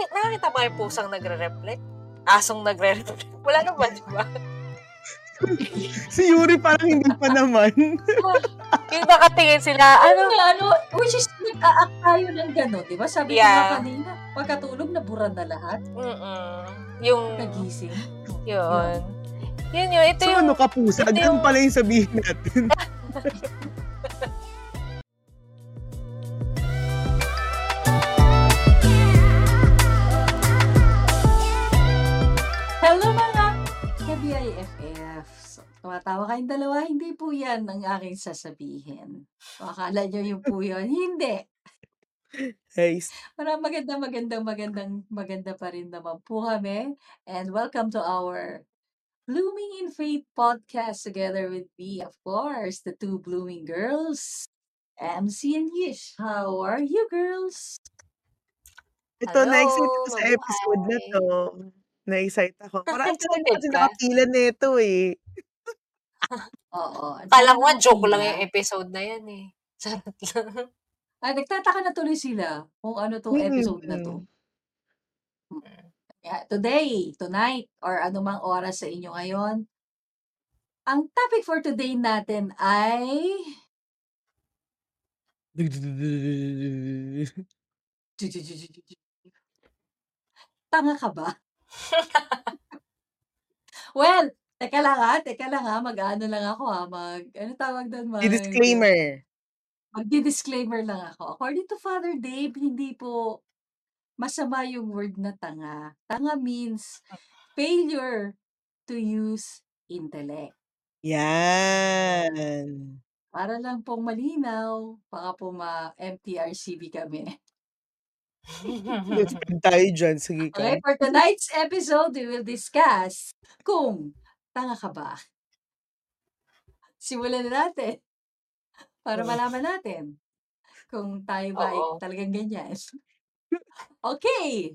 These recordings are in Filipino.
Nakakita, nakakita ba yung pusang nagre-reflect? Asong nagre-reflect? Wala naman, di ba? si Yuri parang hindi pa naman. yung nakatingin sila, Ano ano? nga, ano, which is, nag-a-act tayo ng gano'n, di ba? Sabi ko Yeah. nga kanina, pagkatulog, nabura na lahat. Mm-mm. Yung, Nagising. yun. Yun yun. Ito so yung, ano kapusa? ito Ganun yung- pala yung sabihin natin. tumatawa kayong dalawa, hindi po yan ang aking sasabihin. So, akala nyo yung po yun. Hindi. Hey, Para maganda, maganda, magandang, maganda pa rin naman po kami. And welcome to our Blooming in Faith podcast together with me, of course, the two blooming girls, MC and Yish. How are you girls? ito, Hello, na-excite ako sa mabuhay. episode na to. Na-excite ako. Marami talaga Excited kasi ka? nakapila nito eh. Oo. Kala ko nga joke lang yung episode na yan eh. Charot lang. Ay, nagtataka na tuloy sila kung ano tong episode na to. Yeah, today, tonight, or anumang oras sa inyo ngayon, ang topic for today natin ay... Tanga ka ba? well, teka lang ha, teka lang ha, mag-ano lang ako ha, mag, ano tawag doon? Mag, Disclaimer. Magdi-disclaimer lang ako. According to Father Dave, hindi po masama yung word na tanga. Tanga means failure to use intellect. Yan. Para lang pong malinaw, baka po ma-MTRCB kami. Let's pag tayo dyan. Sige ka. Okay, for tonight's episode, we will discuss kung tanga ka ba. Simulan na natin. Para malaman natin kung tayo ba ay Oo. talagang ganyan. Okay.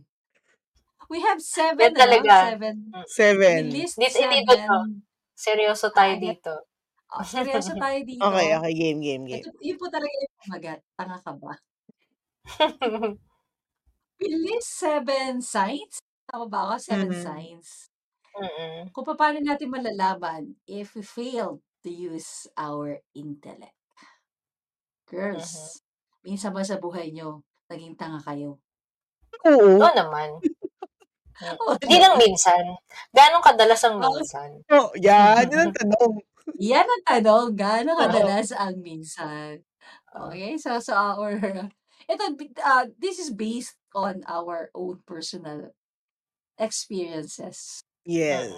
We have seven, Yan talaga. ano? Seven. Seven. We list Dito- seven. dito to. Seryoso tayo Ah, dito. Oh, seryoso tayo dito. Okay, okay. Game, game, game. Ito, yun po talaga yung magat. Tanga ka ba? We list seven signs. Tama ba ako? Seven Mhm. signs. Mm-mm. Kung paano natin malalaman if we fail to use our intellect. Girls, minsan ba sa buhay nyo, naging tanga kayo? Oo. Oo naman. Oh, Hindi lang minsan. Ganong kadalas ang minsan? Oh, yan. Yan ang tanong. Yan ang tanong, gaano Oo. kadalas ang minsan? Okay, so so our ito uh, this is based on our own personal experiences. Yes.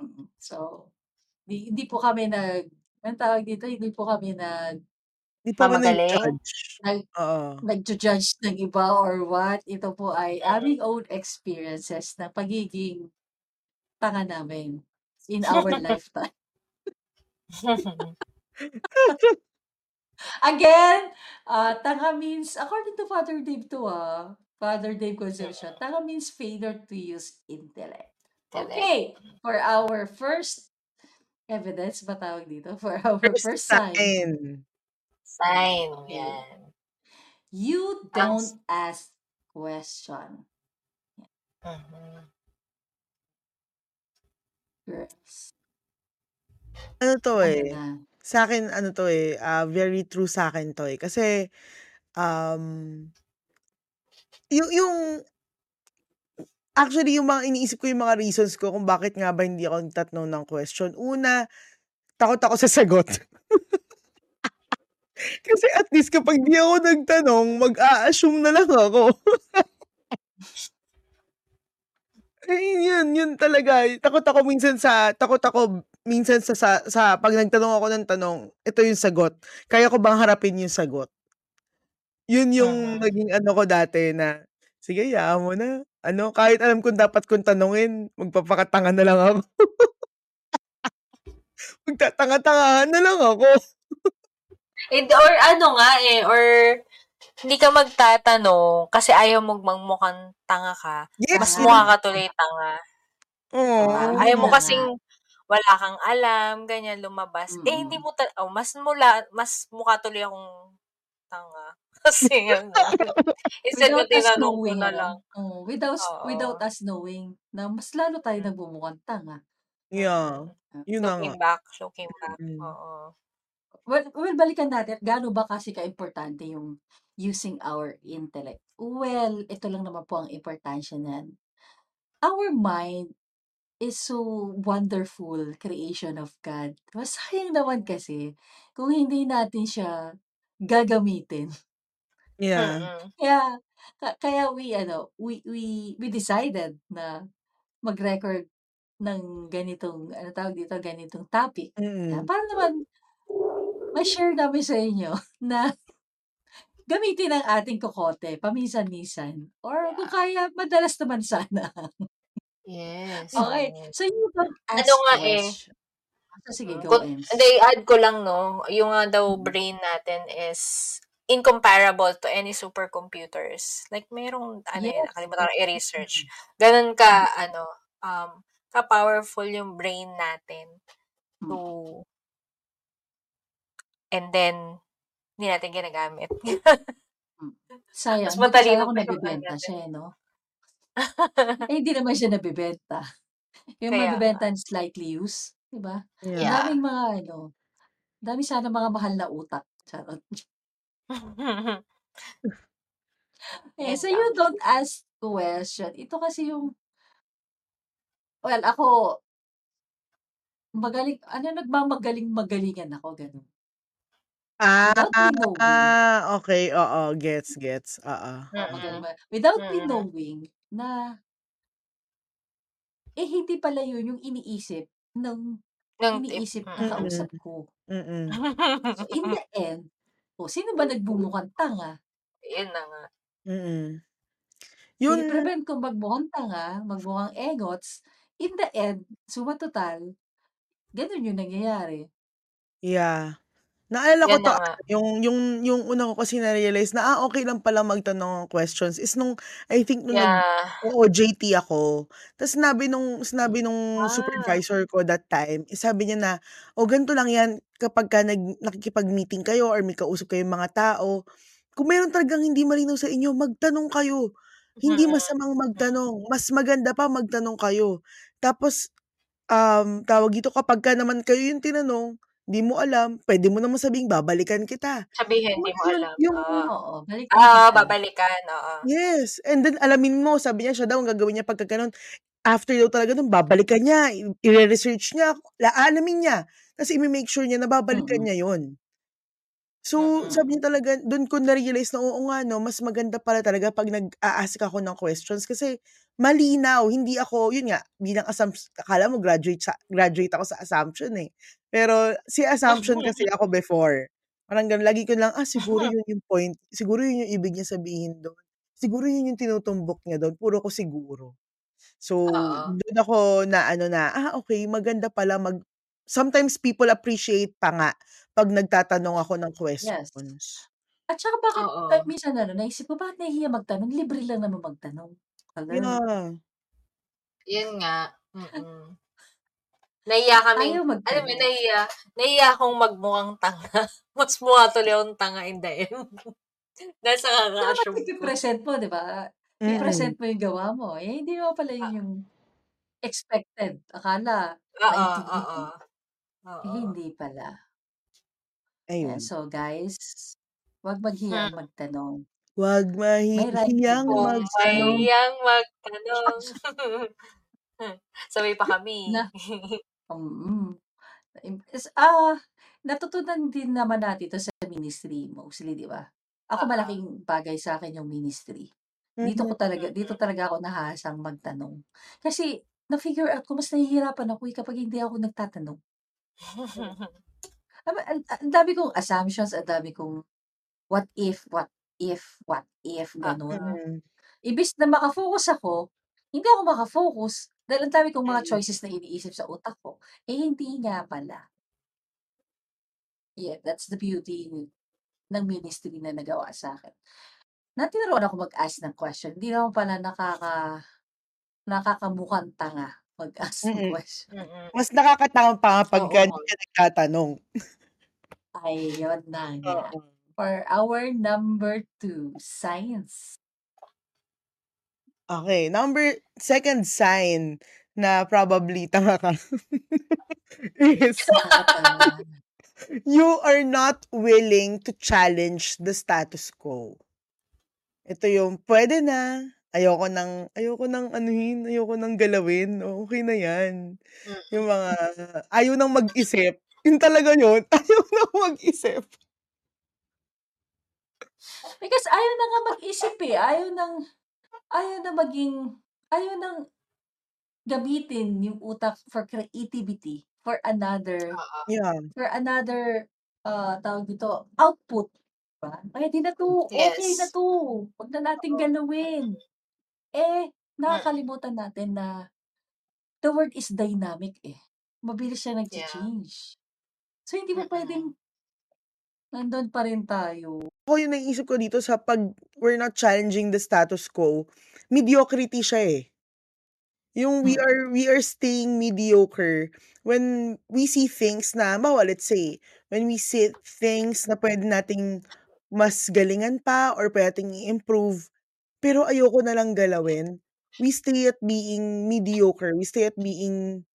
Mm. So, di, hindi po kami nag ang tawag dito, hindi po kami nag Di pa Mamagaling? nag-judge. Nag- Oo. nagjo-judge ng iba or what. Ito po ay Mm. aming own experiences ng pagiging tanga namin in our lifetime. Again, uh, tanga means, according to Father Dave to ah, Father Dave Concepcion, tanga means failure to use intellect. Okay, for our first evidence, ba tawag dito? For our first, sign, sign. Sign. Okay. Yan. you don't ask question. Mhm. Girls. Ano to Ano eh? na? Sa akin, ano to eh, ah, very true sa akin to eh. Kasi, um, yung, yung, actually, yung mga iniisip ko yung mga reasons ko kung bakit nga ba hindi ako nagtatanong ng question. Una, takot ako sa sagot. Kasi at least kapag di ako nagtanong, mag-a-assume na lang ako. Ayun, yun, yun talaga. Takot ako minsan sa, takot ako minsan sa, sa, sa pag nagtanong ako ng tanong, ito yung sagot. Kaya ko bang harapin yung sagot? Yun yung Mhm. naging ano ko dati na, sige, yaan mo na. Ano, kahit alam kong dapat kong tanungin, magpapakatanga na lang ako. Magtatanga-tangahan na lang ako. Eh, or ano nga eh, or hindi ka magtatanong kasi ayaw mo magmukhang tanga ka. Yes, Mas mukha ka tuloy tanga. Oo. Ah, Ayaw mo kasing wala kang alam, ganyan, lumabas. Eh, hindi Mm. mo, ta- oh, mas mula, mas mukha tuloy akong tanga. Kasi ano, instead na Without us tinanong ko knowing, na ano? lang. Oo, without without Oo. us knowing na mas lalo tayo Mm. nagmumukhang tanga. Yeah, Ah, yun na nga. Looking back, looking back, Mm. oo. Well well, balikan natin, gaano ba kasi kaimportante yung using our intellect? Well, ito lang naman po ang importansya niyan. Our mind is so wonderful creation of God. Mas sayang naman kasi kung hindi natin siya gagamitin. Yeah. Mm. Kaya ka kaya we ano, we we we decided na mag-record ng ganitong, ano tawag dito, ganitong topic. Na Mm. para naman ma-share namin sa inyo na gamitin ang ating kokote paminsan-minsan or kung kaya madalas naman sana. Yes, Okay, yes. so you don't ask Ano nga eh, question. So, sige, mm, go, Ems. hindi, add ko lang 'no, yung nga daw Mm. brain natin is incomparable to any supercomputers. Like merong ano, eh, Yes. nakalimutan ko i-research. Gano'n ka ano, um, ka-powerful yung brain natin Mm. to and then hindi natin ginagamit. Hmm. Sayang, Mas matalino nabebenta natin. siya, eh, 'no? Eh, hindi naman siya nabebenta. Yung Kaya nga. mabebenta and slightly used, 'di ba? Yeah. daming mga ano, dami sana mga mahal na utak, charot. Eh, so you don't ask question. Ito kasi yung well, ako magaling ano, nagmamagaling-magalingan ako, gano'n. Without me knowing. Ah, okey, oo, gets, gets, oo. Oo, Mm. ma without me Mm. knowing na eh, hindi pala yun yung iniisip ng Ng tip, iniisip ng mm. kausap ko. Mm. So, in the end, oh, sino ba nagmumukhang tanga? Yun na nga. Mm. Yun I-prevent kong magmukhang tanga, magmukhang engots, in the end, suma total, gano'n yung nangyayari. Yeah. Naalala ko 'to, nga. yung yung yung una ko kasi na-realize na, ah, okey lang pala magtanong ng questions is nung I think nung Yeah. nag-OJT ako, ta's sinabi nung sinabi nung Ah. supervisor ko that time, eh, sabi niya na, "Oh, ganito lang 'yan kapagka nag nakikipag-meeting kayo or may kausap kayong mga tao, kung meron talagang hindi malinaw sa inyo, magtanong kayo. Hindi Mm. masamang magtanong, mas maganda pa magtanong kayo. Tapos, um, tawag dito, kapagka naman kayo yung tinanong, di mo alam, puwede mo naman sabihing babalikan kita." Sabihin, Yung di mo alam. yung Oo. Oo, balikan Ah, kita. babalikan, oo. Yes, and then alamin mo, sabi niya siya daw ang gagawin niya pagka gano'n, after daw talaga nun babalikan niya, i ire-research niya, la aalamin niya, ta's ime-make sure niya na babalikan Mm. niya yun. So, Mm. sabi niya talaga dun ko na-realize na, oo nga 'no, mas maganda pala talaga 'pag nag-a-ask ako ng questions kasi malinaw, hindi ako yun nga, bilang assumps akala mo graduate sa graduate ako sa assumption, eh. Pero si assumption kasi ako before, parang gano'n, lagi ko lang, ah, siguro yun yung point, siguro yun yung ibig niya sabihin dun, siguro yun yung tinutumbok niya dun, puro ko siguro. So, Oo. dun ako na ano na, ah, okey maganda pala mag sometimes people appreciate pa nga 'pag nagtatanong ako ng Yes. questions. At saka bakit Oo. ka minsan ano, naisip ko, bakit nahihiya magtanong, libre lang naman magtanong, gano'n. Yeah. Yun nga, mm. Nahiya kaming Ayaw alam mo magtanong. nahiya nahiya akong magmukhang tanga. Mas mukha tuloy akong tanga in the end. Dahil sa Dapat kaka-assume ko. ipe-present mo, 'di ba? Mm. I-present mo yung gawa mo, eh, hindi naman pala yun Ah. yung expected. Akala Oo, oo. eh, Oo. hindi pala. Ayan, Ayun. so guys, 'wag maghiyang Hmm. magtanong. Huwag May right mahihiyang magtanong. mahihiyang magtanong. Sabay pa kami. Na mm. Im is ah, natutunan din naman natin 'to sa ministry mostly, 'di ba? Ako Oo. malaking bagay sa'kin yung ministry. Dito ko talaga dito Mm. talaga ako nahahasang magtanong. Kasi na-figure out ko mas nahihirapan ako, eh, kapag hindi ako nagtatanong. Ang ang dami kong assumptions, ang dami kong what if, what if, what if, Ah, gano'n. Mm. Imbes na maka-focus ako, hindi ako maka-focus dahil ang dami kong mga Mm. choices na iniisip sa utak ko, eh, hindi nga pala. Yeah, that's the beauty ng ministry na nagawa sa'kin. Na tinuruan ako mag-ask ng question, hindi naman pala nakaka nakakamukhang tanga mag-ask ng Mm. question. Mm. Mas nakakatanga pa nga pagka Oo. hindi ka nagtatanong. Ayun na nga. Oo. for our number two, science. Okay, number second sign na probably tanga ka is Nakakatawa. you are not willing to challenge the status quo. Ito yung pwede na, ayoko nang ayoko nang anuhin, ayoko nang galawin, okey na 'yan. Yung mga ayaw nang mag-isip, yun talaga yun, ayaw nang mag-isip. Because ayaw na nga mag-isip, eh, ayaw ng ayaw na maging ayaw ng gamitin yung utak for creativity, for another Oo. Yeah. for another, ah, tawag dito, output, 'di ba? Puwede na 'to, okey na Yes. 'to, 'wag na nating galawin. Eh, Mm. nakakalimutan natin na the world is dynamic, eh. Mabilis siya Yeah. nagcha-change. So, hindi mo Mm. puwedeng nandun pa rin tayo. Ako yung naiisip ko dito sa 'pag we're not challenging the status quo, mediocrity siya, eh. Yung we Mm. are we are staying mediocre when we see things na halimbawa, let's say, when we see things na puwede nating mas galingan pa or puwede nating i-improve, pero ayoko na lang galawin, we stay at being mediocre, we stay at being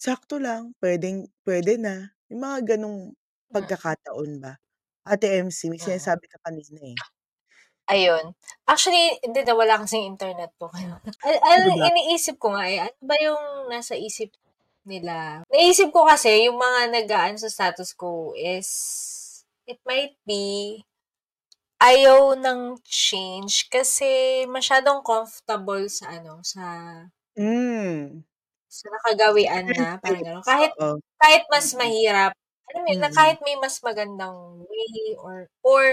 sakto lang, puwedeng puwede na, yung mga gano'ng Mm. pagkakataon ba. Ate MC, may Mm. sinasabi ka kanina, eh. Ayun. Actually, hindi nawala kasing internet ko ngayon. Al al ba? iniisip ko nga, eh, ano ba yung nasa isip nila? Naisip ko kasi yung mga nag-aano sa status quo is it might be ayaw ng change kasi masyadong comfortable sa ano, sa Hmm. sa nakagawian na, parang gano'n. Kahit Oo. kahit mas Mm. mahirap, alam mo yun, na Mm. kahit may mas magandang way or or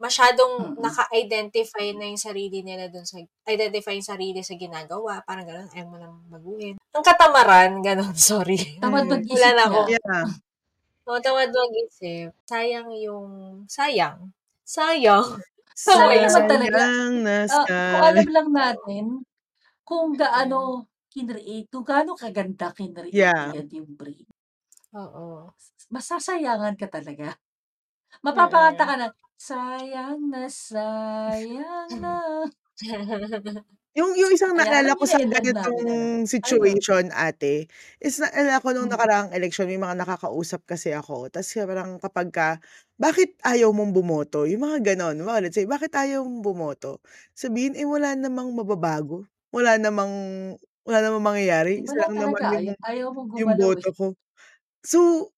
masyadong Mm. naka-identify na yung sarili nila dun sa identify yung sarili sa ginagawa, parang gano'n, ayaw mo ng baguhin. Ang katamaran, gano'n, sorry. Tamad Mm. Wala mag-isip na ako. Yeah. Oo, tamad mag-isip. Sayang yung sayang. Sayang. My Sayang naman talaga. Ah, kung alam lang natin kung Mm. gaano kinreate, kung gaano kaganda kinreate Yeah. yan yung brain. Oo. Masasayangan ka talaga. Mapapakanta Mm. ka na, "Sayang na sayang na." Yung yung isang Kaya naalala ko sa namin ganitong ano. Situation, ate, is naalala ko nung Hmm. nakaraang eleksyon may mga nakakausap kasi ako ta's parang kapagka, "Bakit ayaw mong bumoto?" Yung mga gano'n. Halimbawa, let's say, "Bakit ayaw mong bumoto?" Sabihin, "Eh, wala namang mababago. Wala namang wala namang mangyayari. Isa Wala lang naman talaga, yung ayaw ayaw mong yung gumalaw, boto eh. ko." So,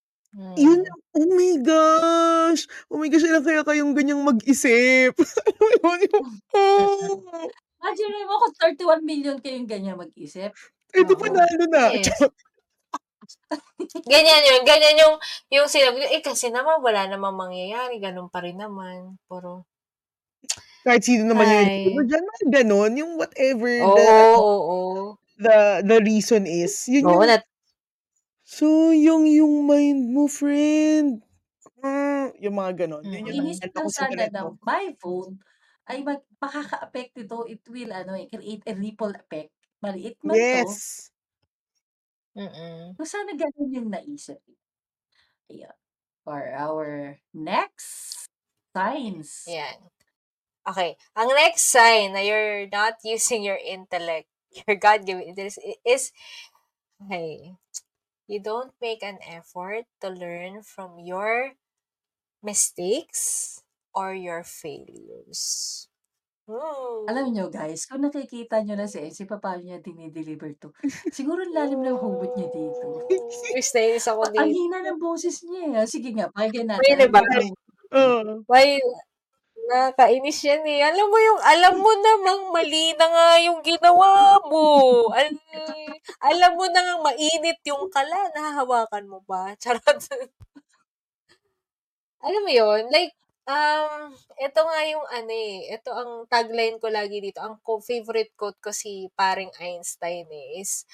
yun Mm. oh my gosh! Oh my gosh, ilan kaya kayong ganyang mag-isip? Alam mo yun, yung oh! Imaginin mo kung 31,000,000 kayong ganyan mag-isip. Eh, di Oo. panalo na. Yes. Ganyan yun, ganyan yung yung sinabi ko, "Eh, kasi naman wala namang mangyayari, gano'n pa rin naman." Puro Kahit sino naman yung Ay. diyan, mga gano'n. Yung whatever the Oo, oo. the the reason is, yun Oo, yung nat "Sayang yung mind mo, friend." Hmm, yung mga gano'n. Yun Kung yung Mm. inisip ko lang sa sana ganito. ng my phone ay mag makakaapekto ito, it will ano, eh, create a ripple effect. Maliit man 'to Yes. Mm. kung sana gano'n yung naisip. Ayan. For our next signs. Yan. Okay, ang next sign na you're not using your intellect, your God-given intelligence i is okay, you don't make an effort to learn from your mistakes or your failures. Alam Ooh. niyo guys, kung nakikita niyo na si MC papaano niya dine-deliver 'to, siguro ang lalim ng hugot niya dito. Inis na inis ako Pa ang dito. hina ng boses niya, eh. Ah, sige nga, pakinggan natin. Pwede Ano ba? hugot niya? oo. Why nakakainis yan, eh. Alam mo yung alam mo namang mali na nga yung ginawa mo. Al alam mo na ngang mainit yung kala, nahahawakan mo pa. Charot. Alam mo yun, like, um, eto nga yung ano, eh, eto ang tagline ko lagi dito, ang ko favorite quote ko si paring Einstein, eh, is,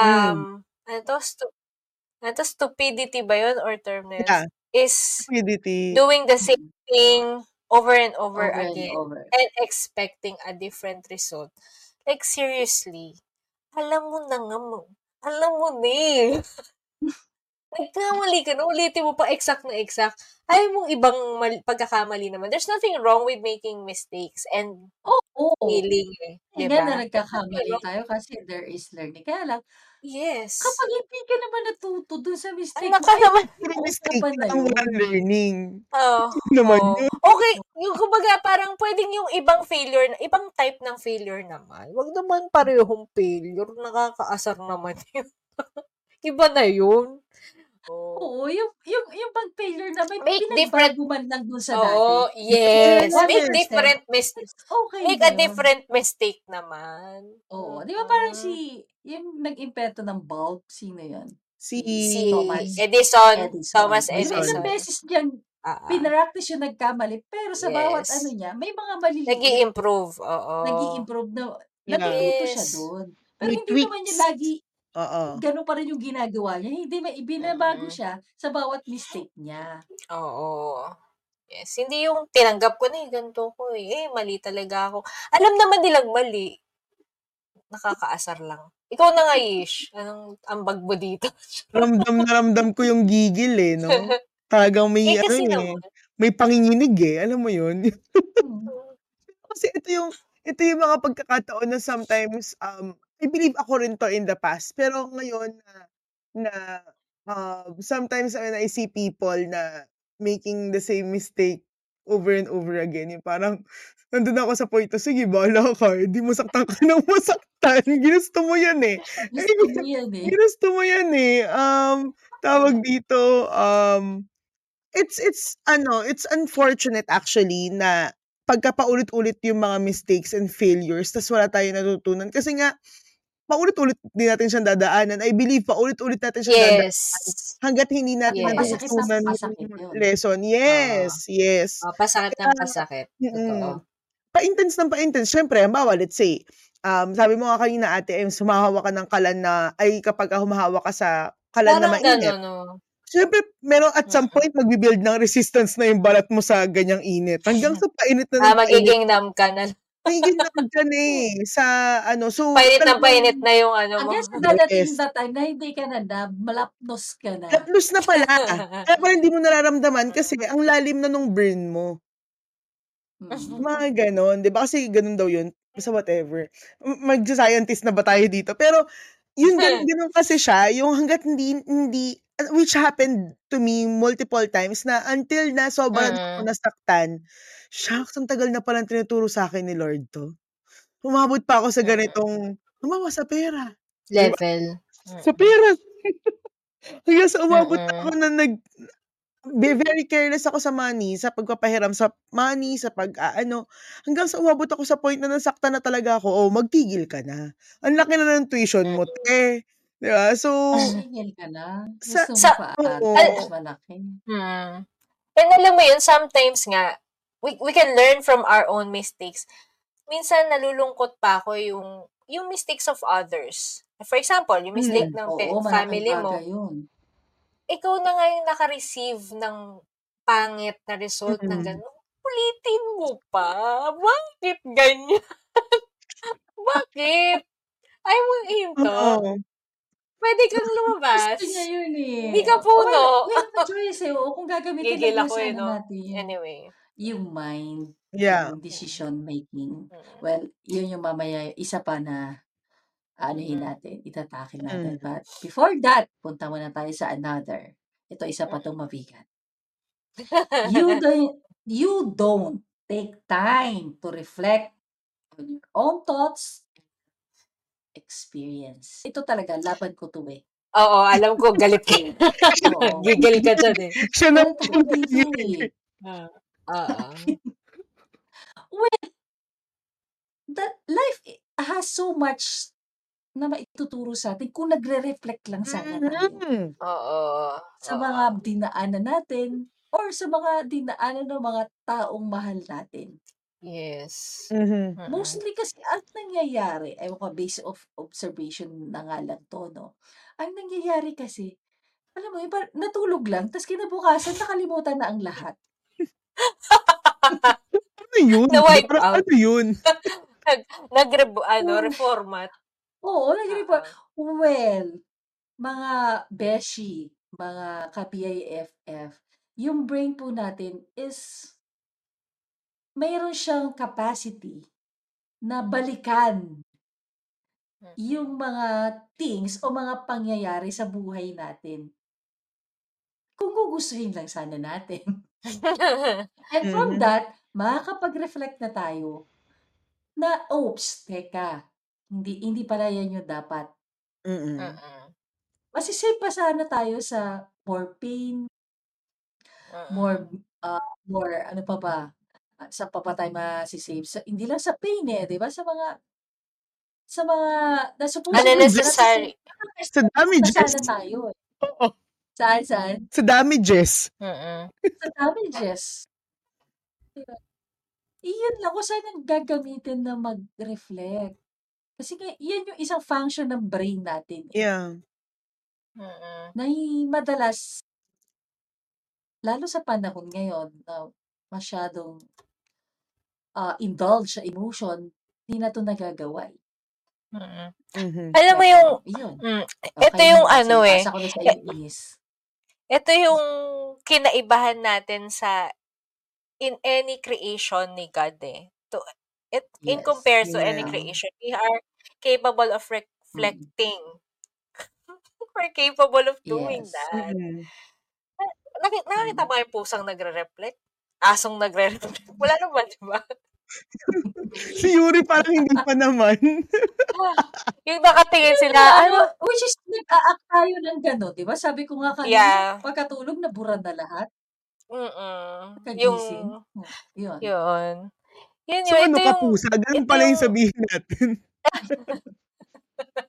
Hmm. um, ano 'to, stu ano 'to, stupidity ba yun or term na yun? Yeah. Is Stupidity. doing the same Mm. thing over and over Over and again over. and expecting a different result. Like, seriously, alam mo na nga mo alam mo na, eh. nagkamali ka na, ulitin mo pa exact na exact. Ayaw mong ibang mal- pagkakamali naman. There's nothing wrong with making mistakes and Oo. failing eh. Hindi Diba? nga na nagkakamali tayo kasi there is learning. Kaya lang, Yes. kapag hindi ka naman natuto dun sa mistake Anak mo, ka ay, naman. Yung mistake na ang yun. walang learning. Oh, naman oh. yun. Okay, yung kumbaga parang pwedeng yung ibang failure, na- ibang type ng failure naman. Wag naman parehong failure. Nakakaasar naman yun. Iba na yun. Oh. Oo, yung, yung, yung pag-failure na may Make pinagbago man lang dun sa Oo, dati. yes. Yes. Make 100%. different mistakes. Okay Make a different mistake naman. Oo. Di ba parang Mm. si, yung nag-impento ng bulb, sino yun? Si, Si Thomas Edison, Edison. Thomas Di ba Edison. ilang beses niyang Ah, ah. pinractice yung nagkamali, pero sa bawat Yes. ano niya, may mga maliliit Nag-i-improve. Oo. nag improve na natututo siya Yes. doon. Pero May hindi naman niya tweaks. lagi Oo. ganun pa rin yung ginagawa niya. Hindi, may binabago Mm. siya sa bawat mistake niya. Oo. Yes. Hindi yung tinanggap ko na eh, ganito ko eh. Eh, mali talaga ako. Alam naman nilang mali. Nakakaasar lang. Ikaw na nga, Ish. Anong ambag mo dito? Ramdam na ramdam ko yung gigil eh, no? Talagang may, eh, ano kasi eh, naman. may panginginig eh. Alam mo yun? Hmm. Kasi ito yung, ito yung mga pagkakataon na sometimes, um, I believe ako rin to in the past. Pero ngayon na, na um, sometimes when I see people na making the same mistake over and over again, yung parang, nandun ako sa point, sige, bahala ka, hindi mo saktan ka ng masaktan. Ginusto mo yan eh. Gusto mo yan eh. Ginusto mo yan eh. Um, tawag dito, um, it's, it's, ano, it's unfortunate actually na pagka paulit-ulit yung mga mistakes and failures, tas wala tayo natutunan. Kasi nga, paulit-ulit din natin siyang dadaanan. I believe, paulit-ulit natin siyang dadaanan. Yes. Hanggat hindi natin Yes. Na natutunan yung yun. lesson. Yes, yes. Oh, pasakit ng pasakit. Totoo. Mm. Pa-intense ng pa-intense. Siyempre, halimbawa, let's say, um, sabi mo nga kanina, ate, em, sumahawa ka ng kalan na, ay kapag ka humahawa ka sa kalan na Parang mainit. gano'n, no? Siyempre, meron at some point, magbibuild ng resistance na yung balat mo sa ganyang init. Hanggang sa painit na Ah, magiging numb ka na. Magiging numb ka na eh. Sa, ano, so, Painit na painit na yung ano mo. Hanggang sa dadating Yes. na time na hindi ka na na, malapnos ka na. Tapos na pala. Kaya pala hindi mo nararamdaman kasi ang lalim na nung burn mo. Mm. Mga ganon. Di ba? Kasi ganon daw yun. Basta whatever. M- Magsa-scientist na ba tayo dito? Pero, yun ganon, ganon kasi siya. Yung hanggat hindi, hindi, which happened to me multiple times na until na sobrang Mm. ako nasaktan, shucks, ang tagal na palang tinuturo sa akin ni Lord to. Umabot pa ako sa Mm. ganitong, umawa sa pera. Level. Sa pera. Hanggang sa umabot ako na nag, be very careless ako sa money, sa pagpapahiram sa money, sa pag ano, hanggang sa umabot ako sa point na nasaktan na talaga ako, oh, magtigil ka na. Ang laki na ng tuition mo, te. Di ba? So, Tingil ka na. Sa- Gusto mo sa- pa ata, mas malaki. Hmm. And alam mo yun, sometimes nga, we, we can learn from our own mistakes. Minsan, nalulungkot pa ako yung, yung mistakes of others. For example, yung mistake ng pe- Oo, family malaking mo. yun. Ikaw na nga yung naka-receive ng pangit na result ng Mm. gano'n. Ulitin mo pa. Bakit ganyan? Bakit? Ayaw mo hinto. oo. Pwede kang lumabas. Gusto niya yun eh. Hindi ka puno. Wala, wala choice eh. O kung gagamitin Gigil ako eh, ano no? natin. Anyway. Yung mind, Yeah. yung decision making. Mm. Well, yun yung mamaya, isa pa na anuhin Mm. natin, itatake natin. Mm. But before that, punta muna tayo sa another. Ito isa pa itong mabigat. You don't, you don't take time to reflect on your own thoughts experience. Ito talaga, laban ko to eh. Oo, alam ko, galit ka. Oo. Gigil ka dyan eh. Siya na Galit eh. Ah, Oo. Well, that life i- has so much na maituturo sa atin kung nagre-reflect lang sana tayo Mm. Oo. sa Oo. mga dinaanan natin or sa mga dinaanan ng mga taong mahal natin. Yes. Mhm. Mm-mm. Mostly kasi ang nangyayari, ay ko base of observation na nga lang to, no? Ang nangyayari kasi, alam mo, natulog lang, tapos kinabukasan, nakalimutan na ang lahat. Ano yun? Na-wipe out. Ano yun? Nag ano, Oh. reformat. Oo, nag-report. Oo. Well, mga beshi, mga ka-BIFF, yung brain po natin is mayroon siyang capacity na balikan Mm. yung mga things o mga pangyayari sa buhay natin. Kung gugustuhin lang sana natin. And from Mhm. that, makakapag-reflect na tayo na, oops, teka, hindi, hindi pala yan yung dapat. Mm. Mm-mm. Masisave pa sana tayo sa more pain, Mm-mm. more, ah, more, ano pa ba, Ah, sa pa ba tayo masisave? Sa, hindi lang sa pain eh, di ba? Sa mga, sa mga, na supposedly, Unnecessary. nasisave Sa na damages. sana tayo eh. Oo. Saan, saan? Sa damages. Mm-mm. Sa damages. Diba? Iyon lang kung saan ang gagamitin na mag-reflect. Kasi nga, yan yung isang function ng brain natin. eh, Yeah. Mm-mm. Na madalas, lalo sa panahon ngayon, na masyadong ah, indulge sa emotion, hindi na ito nagagawa. eh. Mm-mm. Mhm. Alam mo yung, Iyon. mm, O, ito kayo yung ano eh, sa. Ito yung kinaibahan natin sa in any creation ni God eh. To, it, in Yes. compared to any Yeah. creation, we are capable of Mm. reflecting. We're capable of doing Yes. that. Mhm. Naki, nakakita Mm. ba yung pusang nagre-reflect? Asong nagre-reflect? Wala naman, di ba? Si Yuri parang hindi pa naman. yung nakatingin sila, ano, which is, nag-a-act tayo ng gano'n, di ba? Sabi ko nga kanina, Yeah. pagkatulog, nabura na lahat. Mm-mm. Yung, Oh, yun. yun. Yun So yun, ano ka pusa? Ganun ito pala yung sabihin natin.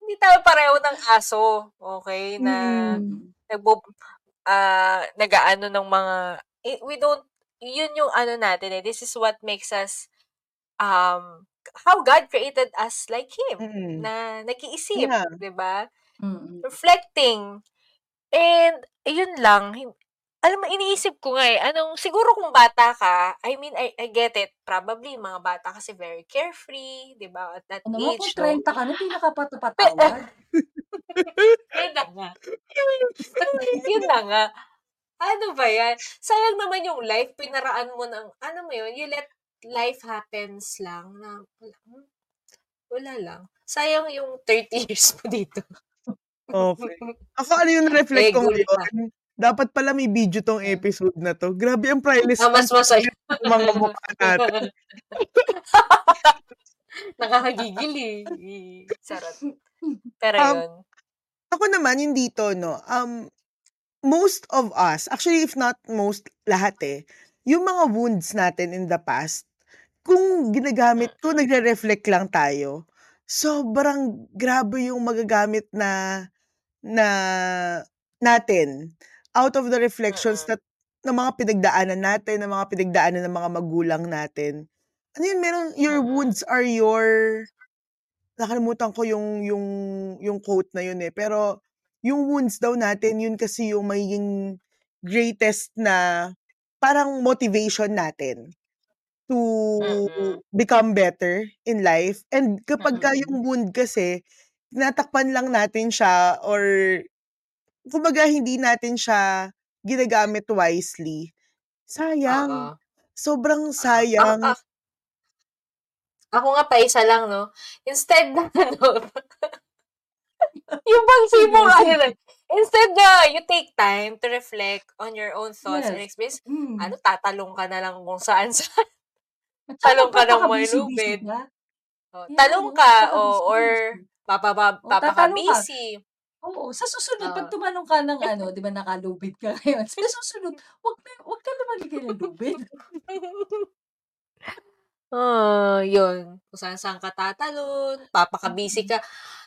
hindi tayo pareho ng aso, okay, na Mm. nagbo, ah, nag-aano ng mga, eh, we don't, yun yung ano natin eh, this is what makes us, um, how God created us like Him, Mm. na nag-iisip, Yeah. di ba? Mm-mm. Reflecting. And, yun lang, alam mo, iniisip ko nga eh, anong, siguro kung bata ka, I mean, I, I get it, probably, mga bata kasi very carefree, di ba, at that Ano kung age, no? 30 ka na, hindi nakapatupatawad. Yun na nga. yun na nga. Ano ba yan? Sayang naman yung life, pinaraan mo ng, ano mo yun, you let life happens lang na, wala, hmm, wala lang. Sayang yung 30 years mo dito. Okay. Ako ano yung reflect ko ngayon? Dapat pala may video tong Mm. episode na to. Grabe ang playlist Ah, mas masaya. mga mukha natin. Nakakagigil eh. Sarap. Pero Um, yun. Ako naman, yung dito, no, um, most of us, actually if not most, lahat eh, yung mga wounds natin in the past, kung ginagamit, kung nagre-reflect lang tayo, sobrang grabe yung magagamit na, na, natin, out of the reflections that, ng mga pinagdaanan natin, ng mga pinagdaanan ng mga magulang natin. Ano yun, meron, your wounds are your, nakalimutan ko yung, yung, yung quote na yun eh, pero, yung wounds daw natin, yun kasi yung magiging greatest na parang motivation natin to Mm-mm. become better in life. And kapag ka Mm-mm. yung wound kasi, tinatakpan lang natin siya or kumbaga hindi natin siya ginagamit wisely, sayang. Oo. Sobrang Ah, sayang. ah, ako nga pa isa lang, no? Instead na, ano, yung bang sibong lang, instead na you take time to reflect on your own thoughts and Yes. experience, Mm. ano, tatalong ka na lang kung saan saan. Talong ka ng may lubid. Oh, talong ka, o, or ka. papaka-busy. Oo, sa susunod, pag Oh. tumalong ka ng ano, di ba nakalubid ka ngayon, sa susunod, wag na, wag ka na maligay ng lubid. Ah, yun. Kung saan saan ka tatalon, papaka-busy ka.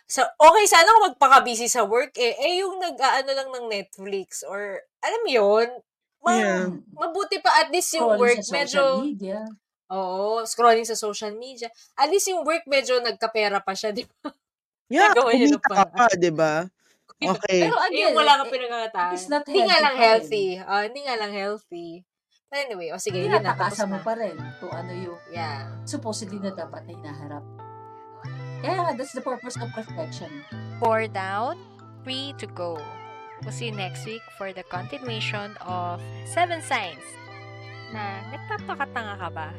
So, okay, sana kung magpaka-busy sa work eh. Eh, yung nag-aano lang ng Netflix or, alam mo yun, ma- Yeah. Mabuti pa at least yung Scrolling work sa social medyo, media. oo, scrolling sa social media. At least yung work medyo nagkapera pa siya, di ba? Yeah, Nagawa niya ng kumita ka pa, di ba? Okay. Pero Eh, again, yung wala kang eh, pinagkakataan. it's not Hindi nga healthy lang healthy. Ah, hindi nga lang healthy. But anyway, o sige, yun na, tinatakasan mo pa rin kung ano yung Yeah. supposedly na dapat na hinaharap. Nga, that's the purpose of reflection. Four down, three to go. We'll see you next week for the continuation of Seven Signs na nagpapakatanga ka ba?